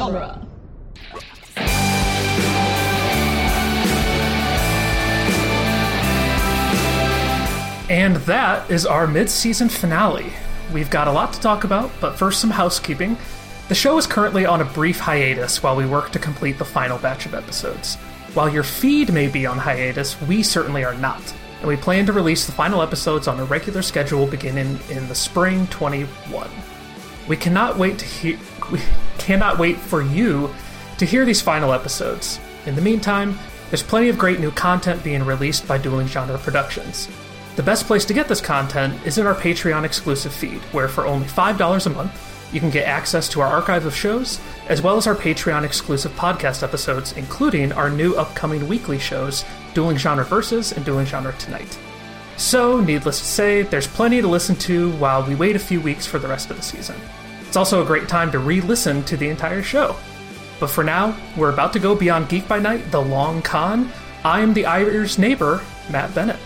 genre. And that is our mid season finale. We've got a lot to talk about, but first, some housekeeping. The show is currently on a brief hiatus while we work to complete the final batch of episodes. While your feed may be on hiatus, we certainly are not, and we plan to release the final episodes on a regular schedule beginning in the spring 21. We cannot wait to hear. We cannot wait for you to hear these final episodes. In the meantime, there's plenty of great new content being released by Dueling Genre Productions. The best place to get this content is in our Patreon exclusive feed, where for only $5 a month, you can get access to our archive of shows, as well as our Patreon exclusive podcast episodes, including our new upcoming weekly shows, Dueling Genre Versus and Dueling Genre Tonight. So, needless to say, there's plenty to listen to while we wait a few weeks for the rest of the season. It's also a great time to re listen to the entire show. But for now, we're about to go beyond Geek by Night, The Long Con. I am the Irish neighbor, Matt Bennett.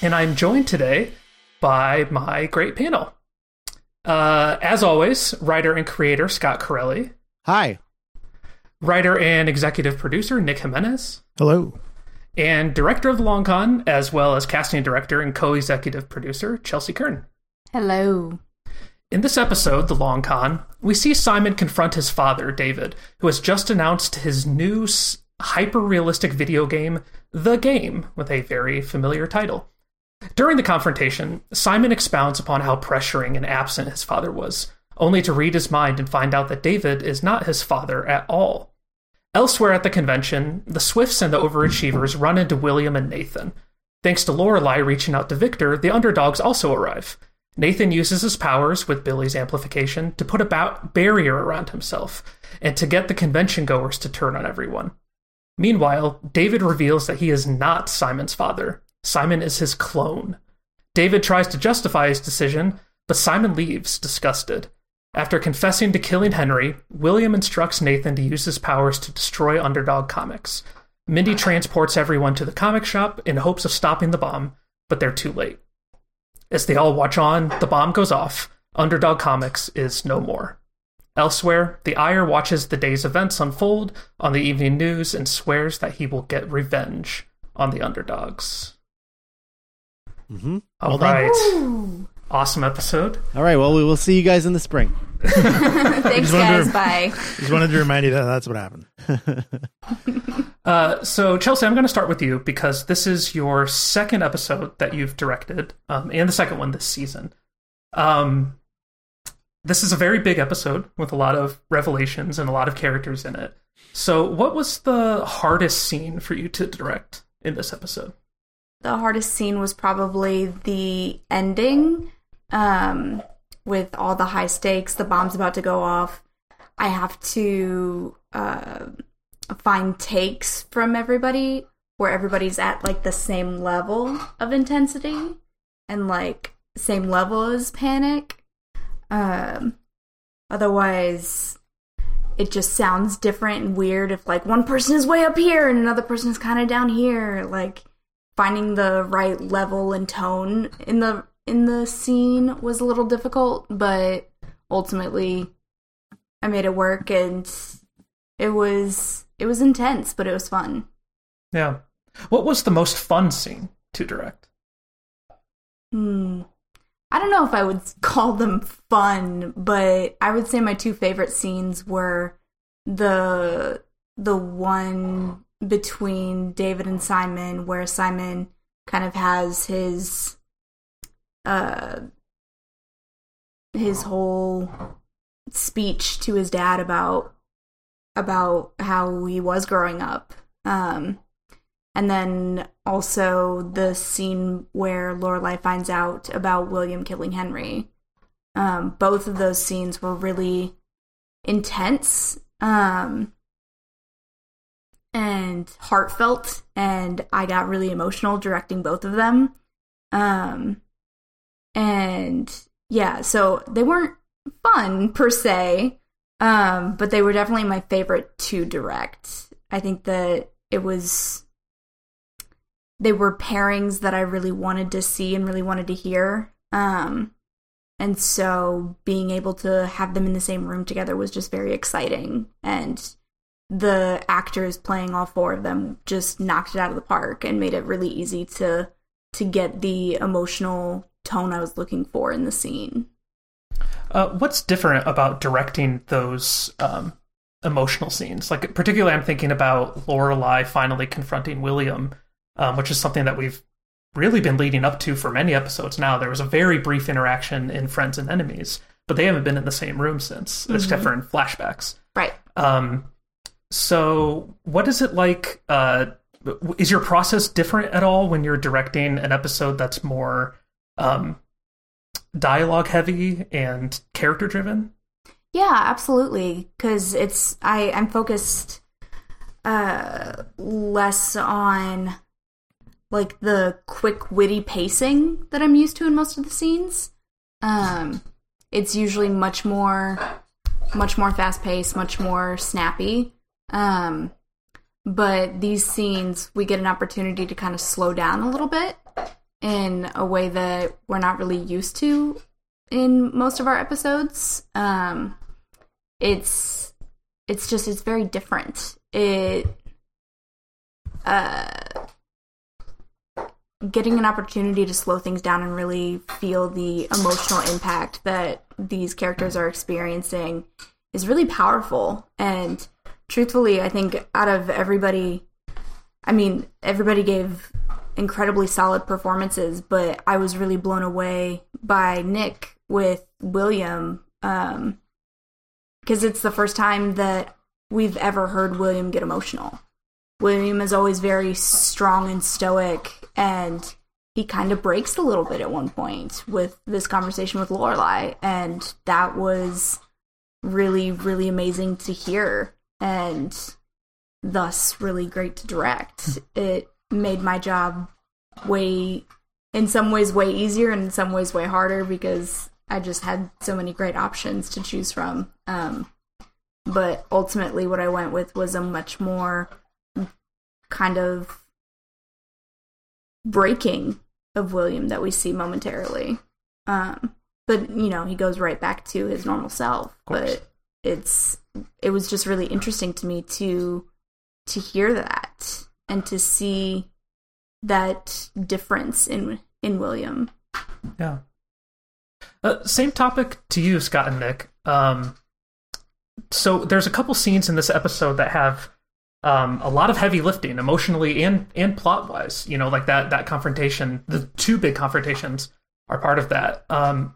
and I'm joined today by my great panel. Uh, as always, writer and creator Scott Corelli, Hi. Writer and executive producer Nick Jimenez, Hello. and director of the Long Con, as well as casting director and co executive producer Chelsea Kern. Hello. In this episode, The Long Con, we see Simon confront his father, David, who has just announced his new hyper realistic video game, The Game, with a very familiar title. During the confrontation, Simon expounds upon how pressuring and absent his father was, only to read his mind and find out that David is not his father at all. Elsewhere at the convention, the Swifts and the Overachievers run into William and Nathan. Thanks to Lorelai reaching out to Victor, the underdogs also arrive. Nathan uses his powers with Billy's amplification to put a ba- barrier around himself and to get the convention goers to turn on everyone. Meanwhile, David reveals that he is not Simon's father. Simon is his clone. David tries to justify his decision, but Simon leaves, disgusted. After confessing to killing Henry, William instructs Nathan to use his powers to destroy Underdog Comics. Mindy transports everyone to the comic shop in hopes of stopping the bomb, but they're too late. As they all watch on, the bomb goes off. Underdog Comics is no more. Elsewhere, the Ire watches the day's events unfold on the evening news and swears that he will get revenge on the underdogs. Mm-hmm. All Well done. right. Ooh. Awesome episode. All right. Well, we will see you guys in the spring. Thanks, Just wonder- guys. Bye. Just wanted to remind you that that's what happened. Uh, so, Chelsea, I'm going to start with you because this is your second episode that you've directed, um, and the second one this season. Um, this is a very big episode with a lot of revelations and a lot of characters in it. So, what was the hardest scene for you to direct in this episode? The hardest scene was probably the ending um, with all the high stakes, the bomb's about to go off. I have to uh, find takes from everybody where everybody's at like the same level of intensity and like same level as panic. Um, otherwise, it just sounds different and weird if like one person is way up here and another person is kind of down here. Like finding the right level and tone in the in the scene was a little difficult, but ultimately I made it work and it was it was intense, but it was fun. Yeah. What was the most fun scene to direct? Hmm. I don't know if I would call them fun, but I would say my two favorite scenes were the the one between David and Simon where Simon kind of has his uh his whole speech to his dad about about how he was growing up. Um and then also the scene where Lorelai finds out about William killing Henry. Um, both of those scenes were really intense um, and heartfelt, and I got really emotional directing both of them. Um, and yeah, so they weren't fun per se, um, but they were definitely my favorite to direct. I think that it was they were pairings that I really wanted to see and really wanted to hear. Um, and so being able to have them in the same room together was just very exciting. And the actors playing all four of them just knocked it out of the park and made it really easy to to get the emotional tone I was looking for in the scene. Uh, what's different about directing those um, emotional scenes? Like, particularly, I'm thinking about Lorelai finally confronting William, um, which is something that we've really been leading up to for many episodes now. There was a very brief interaction in Friends and Enemies, but they haven't been in the same room since, mm-hmm. except for in flashbacks. Right. Um, so, what is it like? Uh, is your process different at all when you're directing an episode that's more um, dialogue heavy and character driven? Yeah, absolutely. Because it's I I'm focused uh less on like the quick witty pacing that I'm used to in most of the scenes. Um, it's usually much more much more fast paced, much more snappy. Um, but these scenes, we get an opportunity to kind of slow down a little bit in a way that we're not really used to in most of our episodes. Um, it's it's just it's very different. It uh getting an opportunity to slow things down and really feel the emotional impact that these characters are experiencing is really powerful and truthfully i think out of everybody i mean everybody gave incredibly solid performances, but I was really blown away by Nick with William um because it's the first time that we've ever heard William get emotional. William is always very strong and stoic and he kind of breaks a little bit at one point with this conversation with Lorelai and that was really really amazing to hear and thus really great to direct. It made my job way in some ways way easier and in some ways way harder because I just had so many great options to choose from. Um, but ultimately, what I went with was a much more kind of breaking of William that we see momentarily. Um, but you know, he goes right back to his normal self. But it's it was just really interesting to me to to hear that and to see that difference in in William. Yeah. Uh, same topic to you, Scott and Nick. Um, so there's a couple scenes in this episode that have um, a lot of heavy lifting, emotionally and and plot wise. You know, like that that confrontation. The two big confrontations are part of that. Um,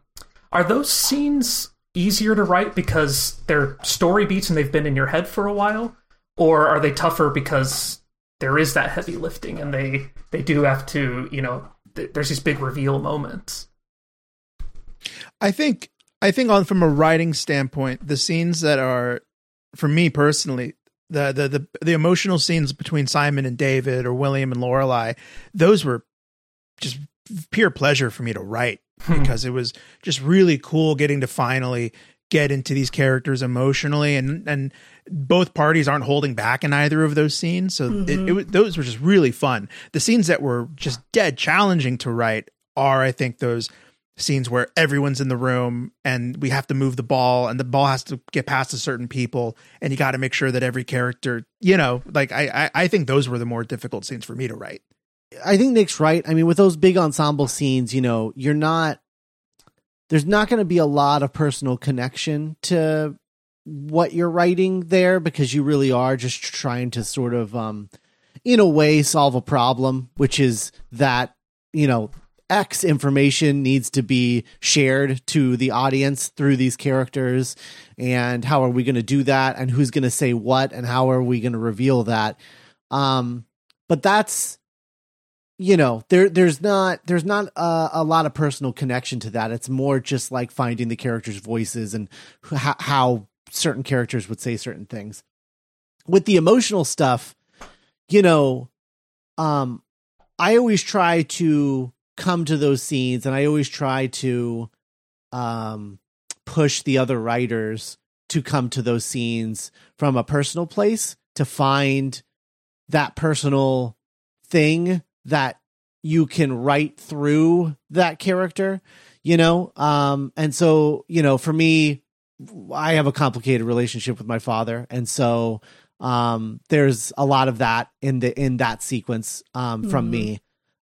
are those scenes easier to write because they're story beats and they've been in your head for a while, or are they tougher because there is that heavy lifting and they they do have to you know th- there's these big reveal moments i think i think on from a writing standpoint the scenes that are for me personally the the the, the emotional scenes between simon and david or william and lorelai those were just pure pleasure for me to write hmm. because it was just really cool getting to finally get into these characters emotionally and and both parties aren't holding back in either of those scenes. So mm-hmm. it, it, those were just really fun. The scenes that were just dead challenging to write are, I think, those scenes where everyone's in the room and we have to move the ball and the ball has to get past a certain people and you got to make sure that every character, you know, like I, I, I think those were the more difficult scenes for me to write. I think Nick's right. I mean, with those big ensemble scenes, you know, you're not there's not going to be a lot of personal connection to what you're writing there because you really are just trying to sort of um in a way solve a problem which is that you know x information needs to be shared to the audience through these characters and how are we going to do that and who's going to say what and how are we going to reveal that? Um but that's you know there there's not there's not a, a, lot of personal connection to that it's more just like finding the characters voices and h- how certain characters would say certain things. With the emotional stuff, you know, um, I always try to come to those scenes and I always try to um, push the other writers to come to those scenes from a personal place to find that personal thing that you can write through that character, you know? Um, and so, you know, for me, I have a complicated relationship with my father. And so, um, there's a lot of that in the, in that sequence, um, from Mhm. me.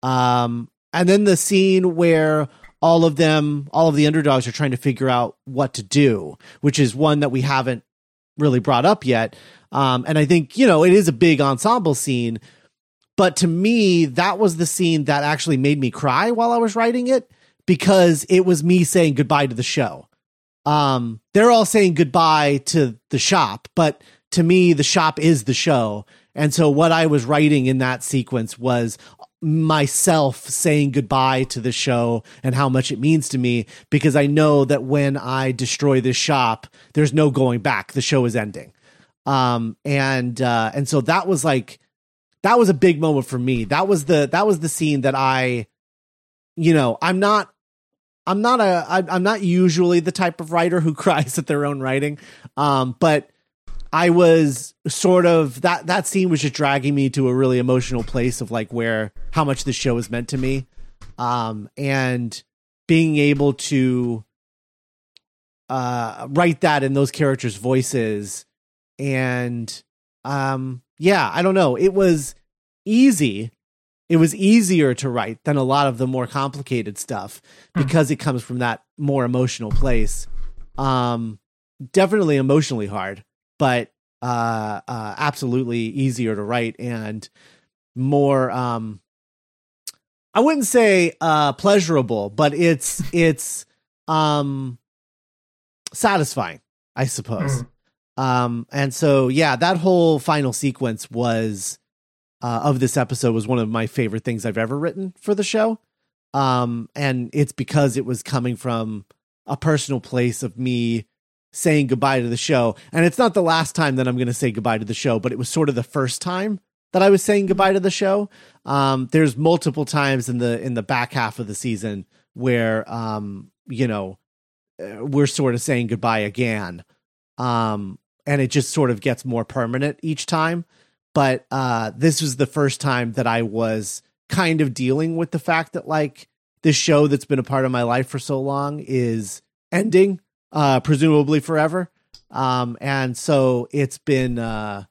Um, and then the scene where all of them, all of the underdogs are trying to figure out what to do, which is one that we haven't really brought up yet. Um, and I think, you know, it is a big ensemble scene, but to me, that was the scene that actually made me cry while I was writing it because it was me saying goodbye to the show. Um, they're all saying goodbye to the shop, but to me, the shop is the show. And so what I was writing in that sequence was myself saying goodbye to the show and how much it means to me because I know that when I destroy this shop, there's no going back. The show is ending. Um, and, uh, and so that was like, that was a big moment for me. That was the, that was the scene that I, you know, I'm not, I'm not a, I'm not usually the type of writer who cries at their own writing. Um, but I was sort of that that scene was just dragging me to a really emotional place of like where how much this show is meant to me. Um and being able to uh write that in those characters' voices and um yeah, I don't know. It was easy. It was easier to write than a lot of the more complicated stuff Hmm. because it comes from that more emotional place. Um definitely emotionally hard but uh, uh, absolutely easier to write and more. Um, I wouldn't say uh, pleasurable, but it's it's um, satisfying, I suppose. Um, and so yeah, that whole final sequence was uh, of this episode was one of my favorite things I've ever written for the show. Um, and it's because it was coming from a personal place of me saying goodbye to the show. And it's not the last time that I'm going to say goodbye to the show, but it was sort of the first time that I was saying goodbye to the show. Um, there's multiple times in the in the back half of the season where um, you know uh, we're sort of saying goodbye again, um, and it just sort of gets more permanent each time. But uh, this was the first time that I was kind of dealing with the fact that like this show that's been a part of my life for so long is ending uh presumably forever um and so it's been uh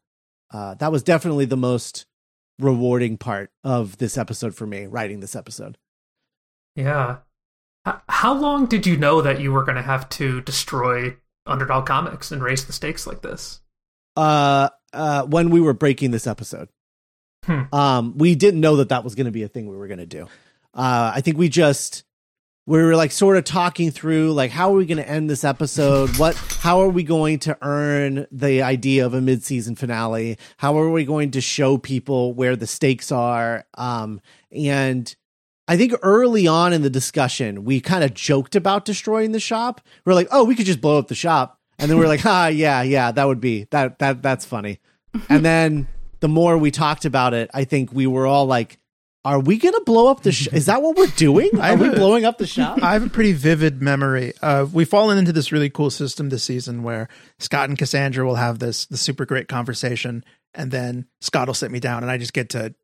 uh that was definitely the most rewarding part of this episode for me writing this episode Yeah. How long did you know that you were going to have to destroy Underdog Comics and raise the stakes like this? uh uh when we were breaking this episode. Hmm. um we didn't know that that was going to be a thing we were going to do. Uh i think we just we were like sort of talking through like how are we going to end this episode? What how are we going to earn the idea of a mid-season finale? How are we going to show people where the stakes are? Um and i think early on in the discussion we kind of joked about destroying the shop. We're like oh we could just blow up the shop. And then we're like ah yeah yeah that would be that that that's funny. And then the more we talked about it i think we were all like are we gonna blow up the sh- is that what we're doing? Are we blowing up the shop? I have a pretty vivid memory of we've fallen into this really cool system this season where Scott and Cassandra will have this the super great conversation, and then Scott will sit me down, and I just get to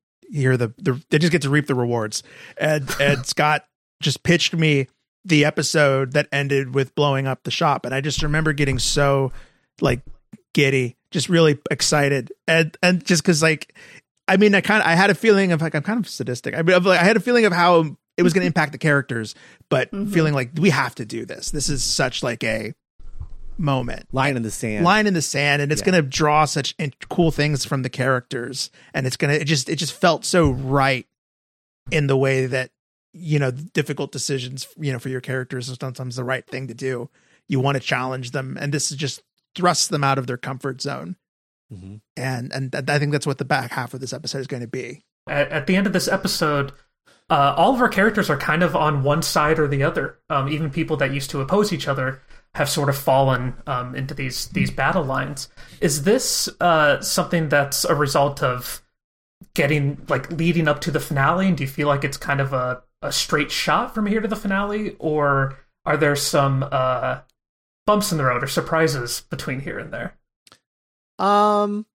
hear the, the they just get to reap the rewards. And and Scott just pitched me the episode that ended with blowing up the shop, and I just remember getting so like giddy, just really excited, and and just because like I mean, I kind of I had a feeling of like I'm kind of sadistic. I mean, of, like, I had a feeling of how it was going to impact the characters, but mm-hmm. feeling like we have to do this. This is such like a moment, line in the sand line in the sand, and it's Yeah. going to draw such in- cool things from the characters, and it's gonna it just it just felt so right in the way that you know difficult decisions you know for your characters is sometimes the right thing to do. You want to challenge them, and this is just thrusts them out of their comfort zone Mhm. and and th- I think that's what the back half of this episode is going to be. At, at the end of this episode, uh, all of our characters are kind of on one side or the other. Um, even people that used to oppose each other have sort of fallen um, into these these battle lines. Is this uh, something that's a result of getting like leading up to the finale? And do you feel like it's kind of a, a straight shot from here to the finale, or are there some uh, bumps in the road or surprises between here and there? Um,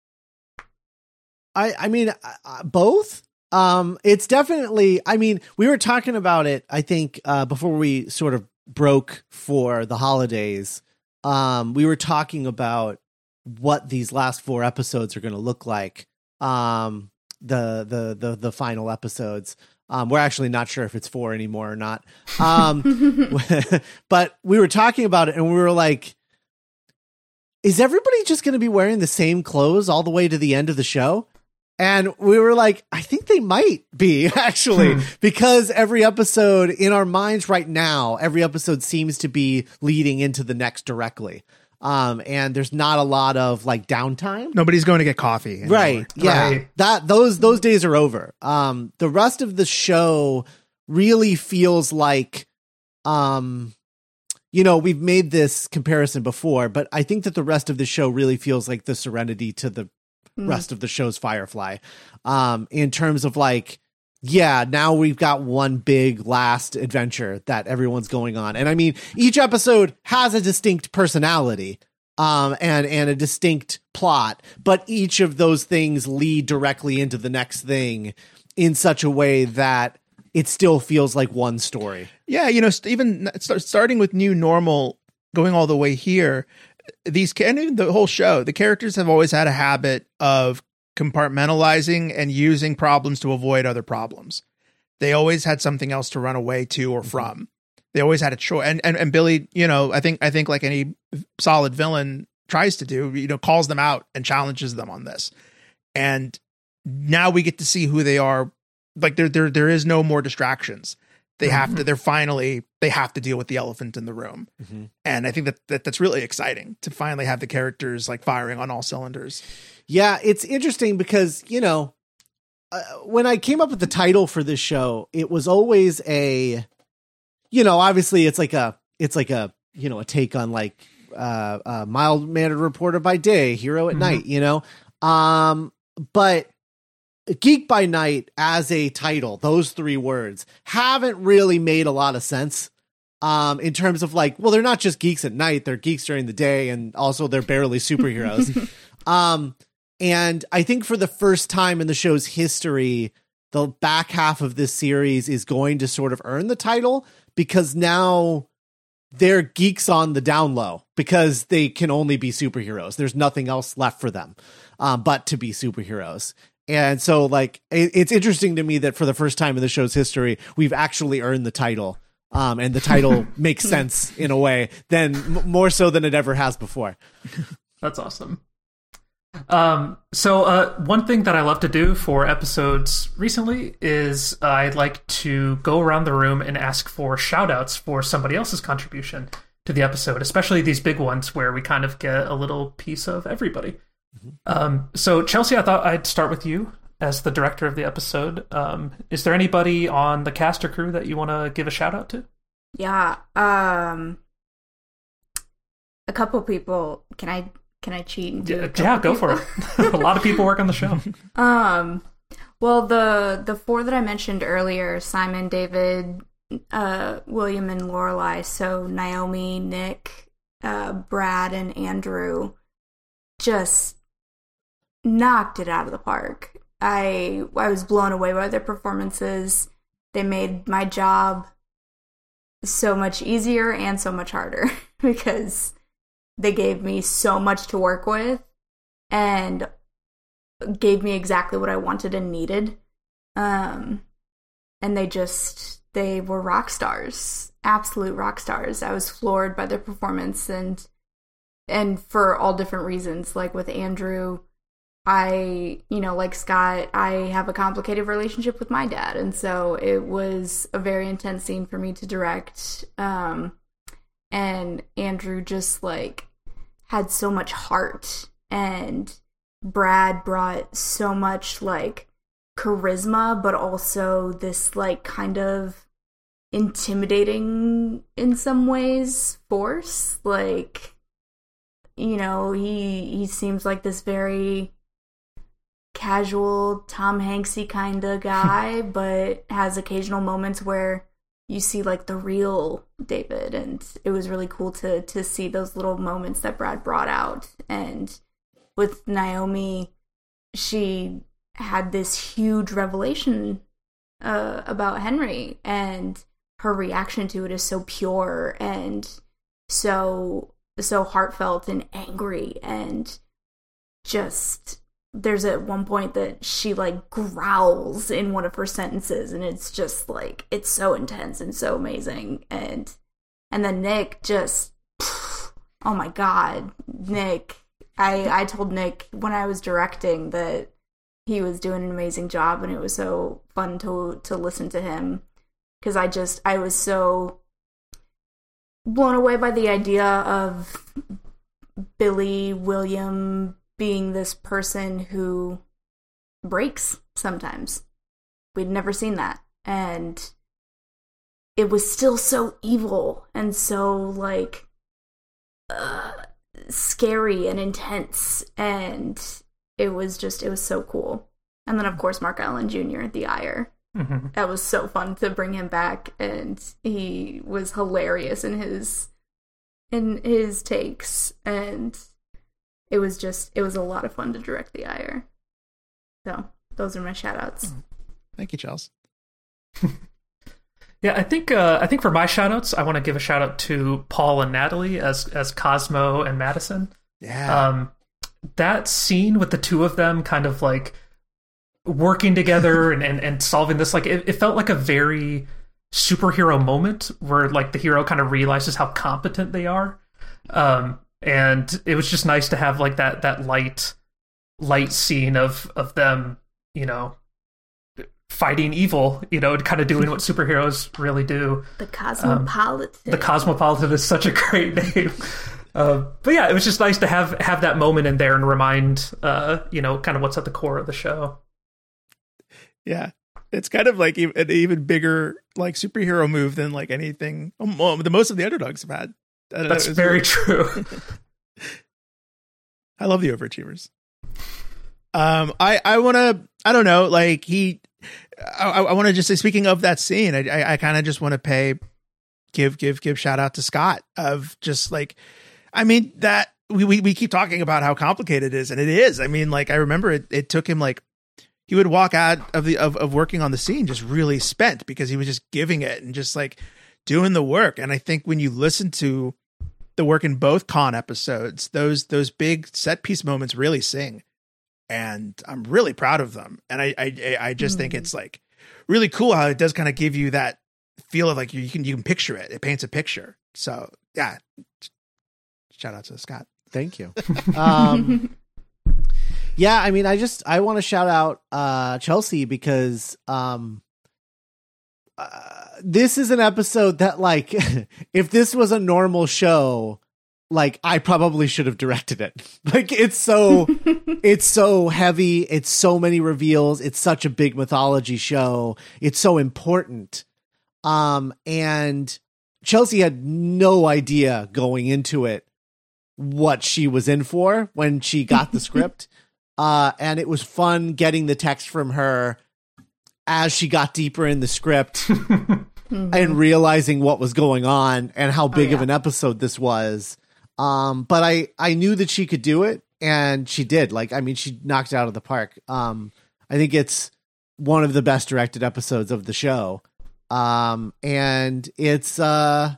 I I mean uh, both. Um, it's definitely. I mean, we were talking about it. I think uh, before we sort of broke for the holidays. Um, we were talking about what these last four episodes are going to look like. Um, the the the the final episodes. Um, we're actually not sure if it's four anymore or not. Um, but we were talking about it and we were like, is everybody just going to be wearing the same clothes all the way to the end of the show? And we were like, I think they might be actually, hmm. because every episode in our minds right now, every episode seems to be leading into the next directly. Um, and there's not a lot of like downtime. Nobody's going to get coffee. Anymore. Right. Yeah. Right. That those those days are over. Um, the rest of the show really feels like um you know, we've made this comparison before, but I think that the rest of the show really feels like the serenity to the mm. rest of the show's Firefly. Um, in terms of like, yeah, now we've got one big last adventure that everyone's going on. And I mean, each episode has a distinct personality. Um, and and a distinct plot, but each of those things lead directly into the next thing in such a way that it still feels like one story. Yeah, you know, even starting with new normal, going all the way here, these and the whole show, the characters have always had a habit of compartmentalizing and using problems to avoid other problems. They always had something else to run away to or mm-hmm. from. They always had a choice. And, and and Billy, you know, I think I think like any solid villain tries to do, you know, calls them out and challenges them on this. And now we get to see who they are. Like there there there is no more distractions they mm-hmm. have to they're finally they have to deal with the elephant in the room mm-hmm. and i think that, that that's really exciting to finally have the characters like firing on all cylinders yeah it's interesting because you know uh, when i came up with the title for this show it was always a you know obviously it's like a it's like a you know a take on like uh, uh mild mannered reporter by day hero at mm-hmm. night you know um but Geek by Night as a title, those three words haven't really made a lot of sense. Um, in terms of like, well, they're not just geeks at night, they're geeks during the day, and also they're barely superheroes. um, and I think for the first time in the show's history, the back half of this series is going to sort of earn the title because now they're geeks on the down low because they can only be superheroes. There's nothing else left for them um, but to be superheroes. And so, like, it, it's interesting to me that for the first time in the show's history, we've actually earned the title. Um, and the title makes sense in a way than m- more so than it ever has before. That's awesome. Um, so uh, one thing that I love to do for episodes recently is uh, I'd like to go around the room and ask for shout outs for somebody else's contribution to the episode, especially these big ones where we kind of get a little piece of everybody. Mm-hmm. Um, so, Chelsea, I thought I'd start with you as the director of the episode. Um, is there anybody on the cast or crew that you want to give a shout out to? Yeah, um, a couple people. Can I can I cheat and do? Yeah, yeah go for it. a lot of people work on the show. Um, well, the the four that I mentioned earlier: Simon, David, uh, William, and Lorelai. So Naomi, Nick, uh, Brad, and Andrew just knocked it out of the park. I I was blown away by their performances. They made my job so much easier and so much harder because they gave me so much to work with and gave me exactly what I wanted and needed. Um and they just they were rock stars, absolute rock stars. I was floored by their performance and and for all different reasons like with Andrew I, you know, like Scott, I have a complicated relationship with my dad. And so it was a very intense scene for me to direct. Um, and Andrew just like had so much heart. And Brad brought so much like charisma, but also this like kind of intimidating in some ways force. Like, you know, he he seems like this very casual Tom Hanksy kind of guy, but has occasional moments where you see like the real David, and it was really cool to to see those little moments that Brad brought out. And with Naomi, she had this huge revelation uh, about Henry, and her reaction to it is so pure and so so heartfelt and angry and just there's at one point that she like growls in one of her sentences and it's just like it's so intense and so amazing. And and then Nick just oh my god Nick. I I told Nick when I was directing that he was doing an amazing job and it was so fun to to listen to him because I just I was so blown away by the idea of Billy William being this person who breaks sometimes. We'd never seen that. And it was still so evil and so like uh, scary and intense and it was just it was so cool. And then of course Mark Allen Jr. the Ire. Mm-hmm. That was so fun to bring him back and he was hilarious in his in his takes and it was just it was a lot of fun to direct the ire so those are my shout outs Thank you, Chels. Yeah, I think uh, I think for my shoutouts, I want to give a shout out to Paul and Natalie as as Cosmo and Madison. Yeah. Um, that scene with the two of them kind of like working together and, and, and solving this, like it, it felt like a very superhero moment where like the hero kind of realizes how competent they are. Um, and it was just nice to have like that that light light scene of of them, you know, fighting evil, you know, kind of doing what superheroes really do. the cosmopolitan The Cosmopolitan is such a great name. Uh, but yeah, it was just nice to have have that moment in there and remind, uh, you know, kind of what's at the core of the show. yeah. It's kind of like e- an even bigger like superhero move than like anything um, well, the most of the underdogs have had. Know, That's very true. I love the overachievers. Um, I I want to I don't know like he I, I want to just say speaking of that scene I I, I kind of just want to pay give give give shout out to Scott of just like I mean that we, we we keep talking about how complicated it is and it is I mean like I remember it it took him like he would walk out of the of, of working on the scene just really spent because he was just giving it and just like doing the work. And I think when you listen to the work in both con episodes those those big set piece moments really sing. And i'm really proud of them. And i i, I just think Mhm. it's like really cool how it does kind of give you that feel of like you, you can you can picture it. It paints a picture. So yeah. Shout out to scott. Thank you. Um, yeah, I mean, I just I want to shout out uh, Chelsea because um, uh, this is an episode that, like, if this was a normal show, like I probably should have directed it. Like, it's so it's so heavy. It's so many reveals. It's such a big mythology show. It's so important. Um, and Chelsea had no idea going into it what she was in for when she got the script. Uh, and it was fun getting the text from her as she got deeper in the script Mhm. and realizing what was going on and how big of yeah. an episode this was. Um, but I, I knew that she could do it and she did. Like, I mean, she knocked it out of the park. Um, I think it's one of the best directed episodes of the show. Um, and it's, uh,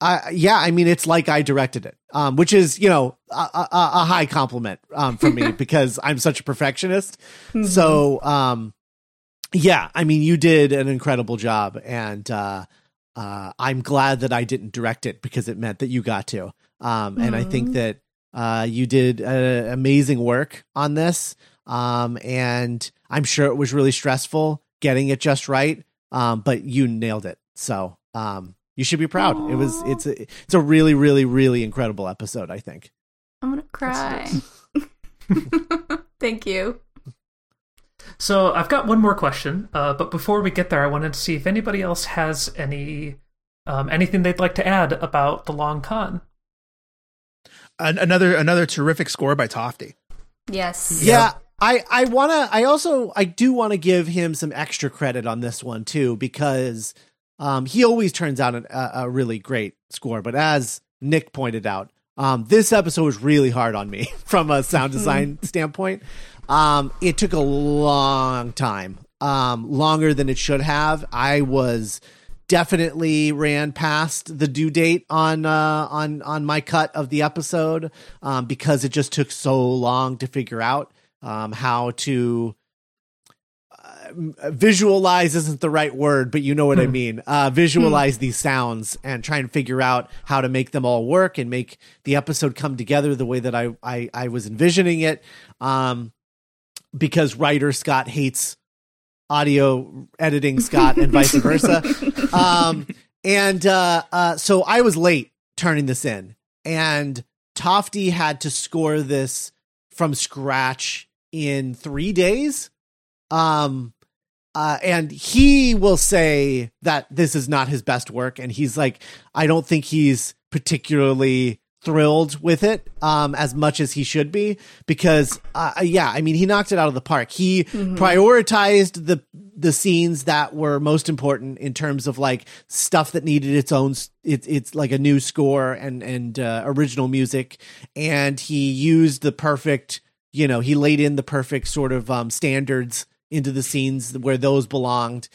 I, yeah, I mean, it's like I directed it, um, which is, you know, a, a, a high compliment, um, for me because I'm such a perfectionist. Mhm. So, um, yeah, I mean, you did an incredible job, and uh, uh, I'm glad that I didn't direct it because it meant that you got to. Um, and I think that uh, you did uh, amazing work on this. Um, and I'm sure it was really stressful getting it just right. Um, but you nailed it. So, um, you should be proud. It was, it's a, it's a really, really, really incredible episode. I think. i'm gonna cry thank you So I've got one more question, uh, but before we get there, I wanted to see if anybody else has any um, anything they'd like to add about the long con. An- another another terrific score by tofty yes Yeah, I I want to I also I do want to give him some extra credit on this one too because um he always turns out an, a, a really great score, but as Nick pointed out, Um, this episode was really hard on me from a sound design standpoint. Um, it took a long time, um, longer than it should have. I was definitely ran past the due date on uh, on on my cut of the episode um, because it just took so long to figure out um, how to uh, visualize isn't the right word, but you know what I mean. Uh, visualize these sounds and try and figure out how to make them all work and make the episode come together the way that I I, I was envisioning it. Um, because writer Scott hates audio editing Scott and vice versa. Um, and uh, uh, so I was late turning this in, and Tofty had to score this from scratch in three days. Um, uh, and he will say that this is not his best work, and he's like, I don't think he's particularly thrilled with it um, as much as he should be because uh, yeah i mean he knocked it out of the park. He prioritized the the scenes that were most important in terms of like stuff that needed its own it's it's like a new score and and uh, original music. And he used the perfect you know he laid in the perfect sort of um, standards into the scenes where those belonged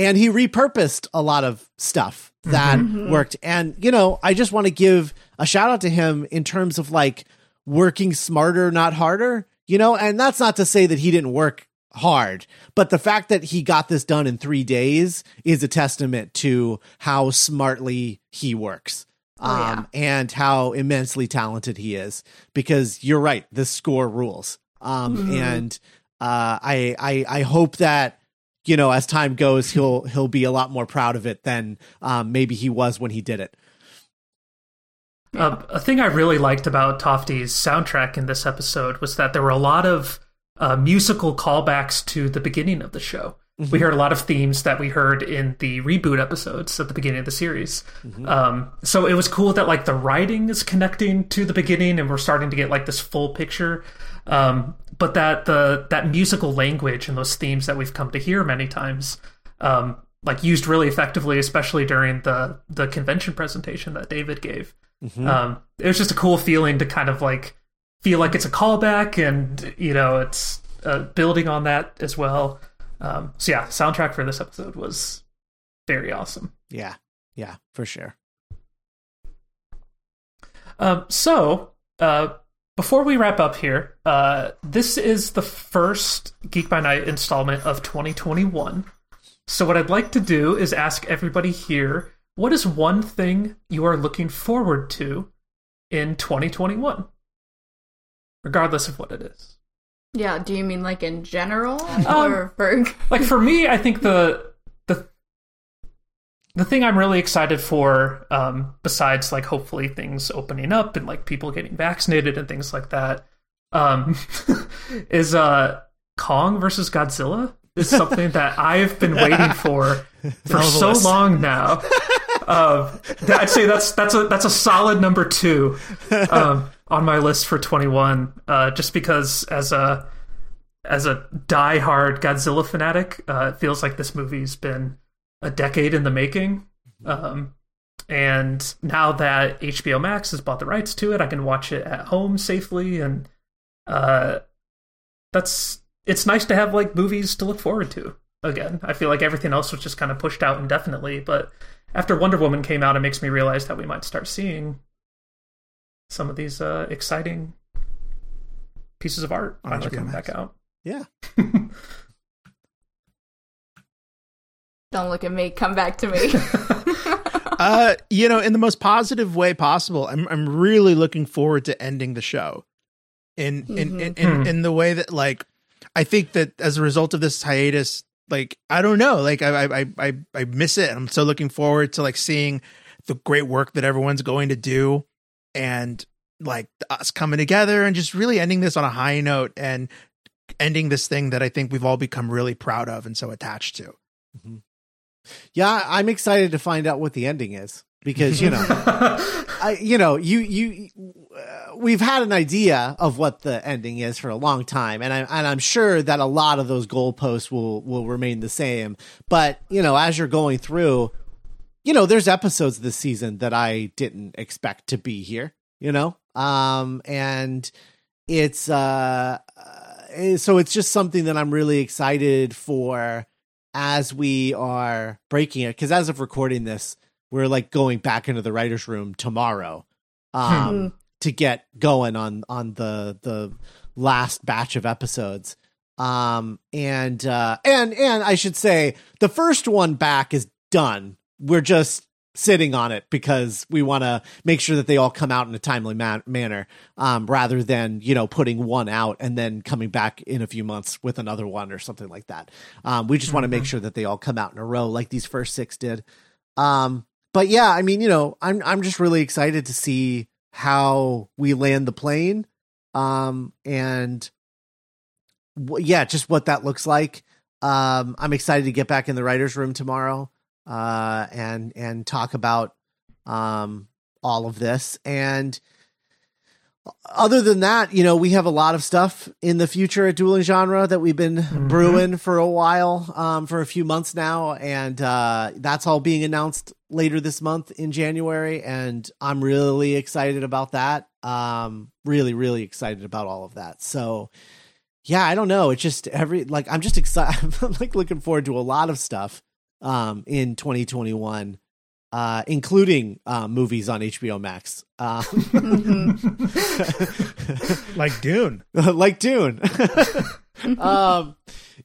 and he repurposed a lot of stuff that worked. And you know i just want to give a shout out to him in terms of like working smarter not harder you know? And that's not to say that he didn't work hard but the fact that he got this done in 3 days is a testament to how smartly he works Oh, yeah. um and how immensely talented he is. Because you're right this score rules. Um Mm-hmm. and uh I I I hope that you know, as time goes, he'll he'll be a lot more proud of it than um, maybe he was when he did it. Uh, a thing I really liked about Tofty's soundtrack in this episode was that there were a lot of uh, musical callbacks to the beginning of the show. We heard a lot of themes that we heard in the reboot episodes at the beginning of the series. Um, so it was cool that like the writing is connecting to the beginning, and we're starting to get like this full picture. Um, but that the that musical language and those themes that we've come to hear many times, um, like used really effectively, especially during the the convention presentation that David gave. Um, it was just a cool feeling to kind of like feel like it's a callback, and you know, it's uh, building on that as well. Um, so yeah, soundtrack for this episode was very awesome. Yeah, yeah, for sure. Um, so uh, before we wrap up here, uh, this is the first Geek by Night installment of 2021. So what I'd like to do is ask everybody here, what is one thing you are looking forward to in 2021? Regardless of what it is. Yeah, do you mean like in general Um, or for like for me, I think the the the thing I'm really excited for, um, besides like hopefully things opening up and like people getting vaccinated and things like that, um, is uh Kong versus Godzilla is something that I've been waiting for for so long now. Um, that- I'd say that's that's a that's a solid number two um, on my list for 21. Uh, just because as a as a die-hard Godzilla fanatic, uh, it feels like this movie's been a decade in the making. Um, and now that HBO Max has bought the rights to it, I can watch it at home safely, and uh, that's it's nice to have like movies to look forward to again. I feel like everything else was just kind of pushed out indefinitely, but after Wonder Woman came out, it makes me realize that we might start seeing some of these uh, exciting pieces of art On finally HBO coming back out. Yeah. Don't look at me, come back to me. uh, you know, in the most positive way possible. I'm I'm really looking forward to ending the show. In in in, in, Hmm. in the way that like I think that as a result of this hiatus, like I don't know, like I I I I miss it. I'm so looking forward to like seeing the great work that everyone's going to do and like us coming together and just really ending this on a high note and ending this thing that I think we've all become really proud of and so attached to. Yeah, I'm excited to find out what the ending is because you know, I you know, you you uh, we've had an idea of what the ending is for a long time and I and I'm sure that a lot of those goalposts will will remain the same. But, you know, as you're going through, you know, there's episodes this season that I didn't expect to be here. you know? Um, and it's, uh, uh, so it's just something that I'm really excited for as we are breaking it. Cause as of recording this, we're like going back into the writer's room tomorrow, um, to get going on, on the, the last batch of episodes. Um, and, uh, and, and I should say the first one back is done. We're just sitting on it because we want to make sure that they all come out in a timely man- manner um, rather than you know putting one out and then coming back in a few months with another one or something like that. Um, we just want to make sure that they all come out in a row like these first six did. Um, but yeah i mean you know i'm i'm just really excited to see how we land the plane um, and w- yeah just what that looks like. Um, i'm excited to get back in the writers room tomorrow uh, and and talk about um, all of this. And other than that, you know, we have a lot of stuff in the future at Dueling Genre that we've been mm-hmm. brewing for a while, um, for a few months now, and uh, that's all being announced later this month in January. And I'm really excited about that. Um, really, really excited about all of that. So. Yeah, I don't know. It's just every like I'm just excited. I'm like looking forward to a lot of stuff um, in 2021, uh, including uh, movies on HBO Max, uh, like Dune, like Dune. um,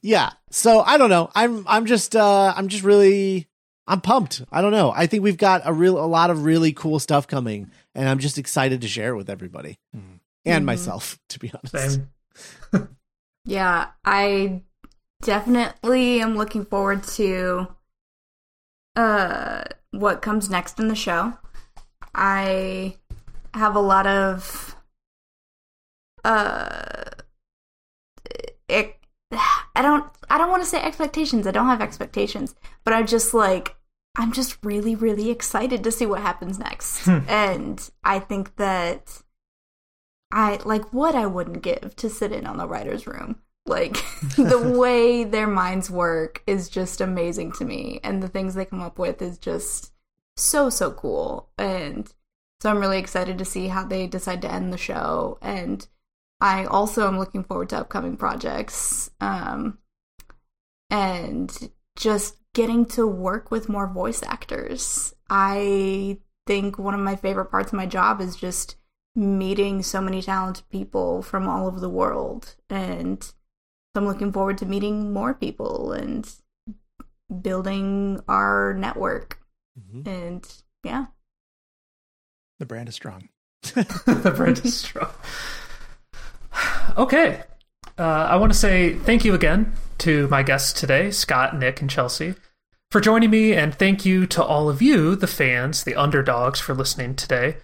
yeah. So I don't know. I'm I'm just uh, I'm just really I'm pumped. I don't know. I think we've got a real a lot of really cool stuff coming, and I'm just excited to share it with everybody mm. and mm-hmm. myself. To be honest. yeah, I definitely am looking forward to uh, what comes next in the show. I have a lot of uh, it, I don't I don't want to say expectations. I don't have expectations, but I just like I'm just really really excited to see what happens next. Hmm. and I think that I like what I wouldn't give to sit in on the writers room. Like the way their minds work is just amazing to me, and the things they come up with is just so so cool. And so I'm really excited to see how they decide to end the show. And I also am looking forward to upcoming projects. Um, and just getting to work with more voice actors. I think one of my favorite parts of my job is just meeting so many talented people from all over the world and I'm looking forward to meeting more people and building our network. Mm-hmm. And yeah. The brand is strong. the brand is strong. Okay. Uh, I want to say thank you again to my guests today, Scott, Nick, and Chelsea, for joining me, and thank you to all of you, the fans, the underdogs, for listening today.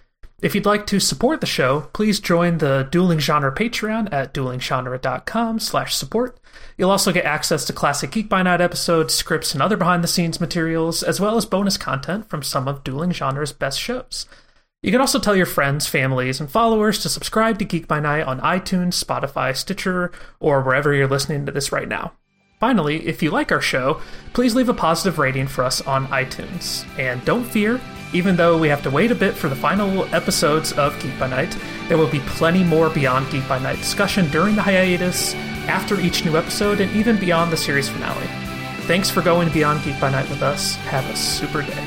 If you'd like to support the show, please join the Dueling Genre Patreon at duelinggenre.com slash support. You'll also get access to classic Geek by Night episodes, scripts, and other behind-the-scenes materials, as well as bonus content from some of Dueling Genre's best shows. You can also tell your friends, families, and followers to subscribe to Geek by Night on iTunes, Spotify, Stitcher, or wherever you're listening to this right now. Finally, if you like our show, please leave a positive rating for us on iTunes. And don't fear, even though we have to wait a bit for the final episodes of Geek by Night, there will be plenty more beyond Geek by Night discussion during the hiatus, after each new episode, and even beyond the series finale. Thanks for going beyond Geek by Night with us. Have a super day.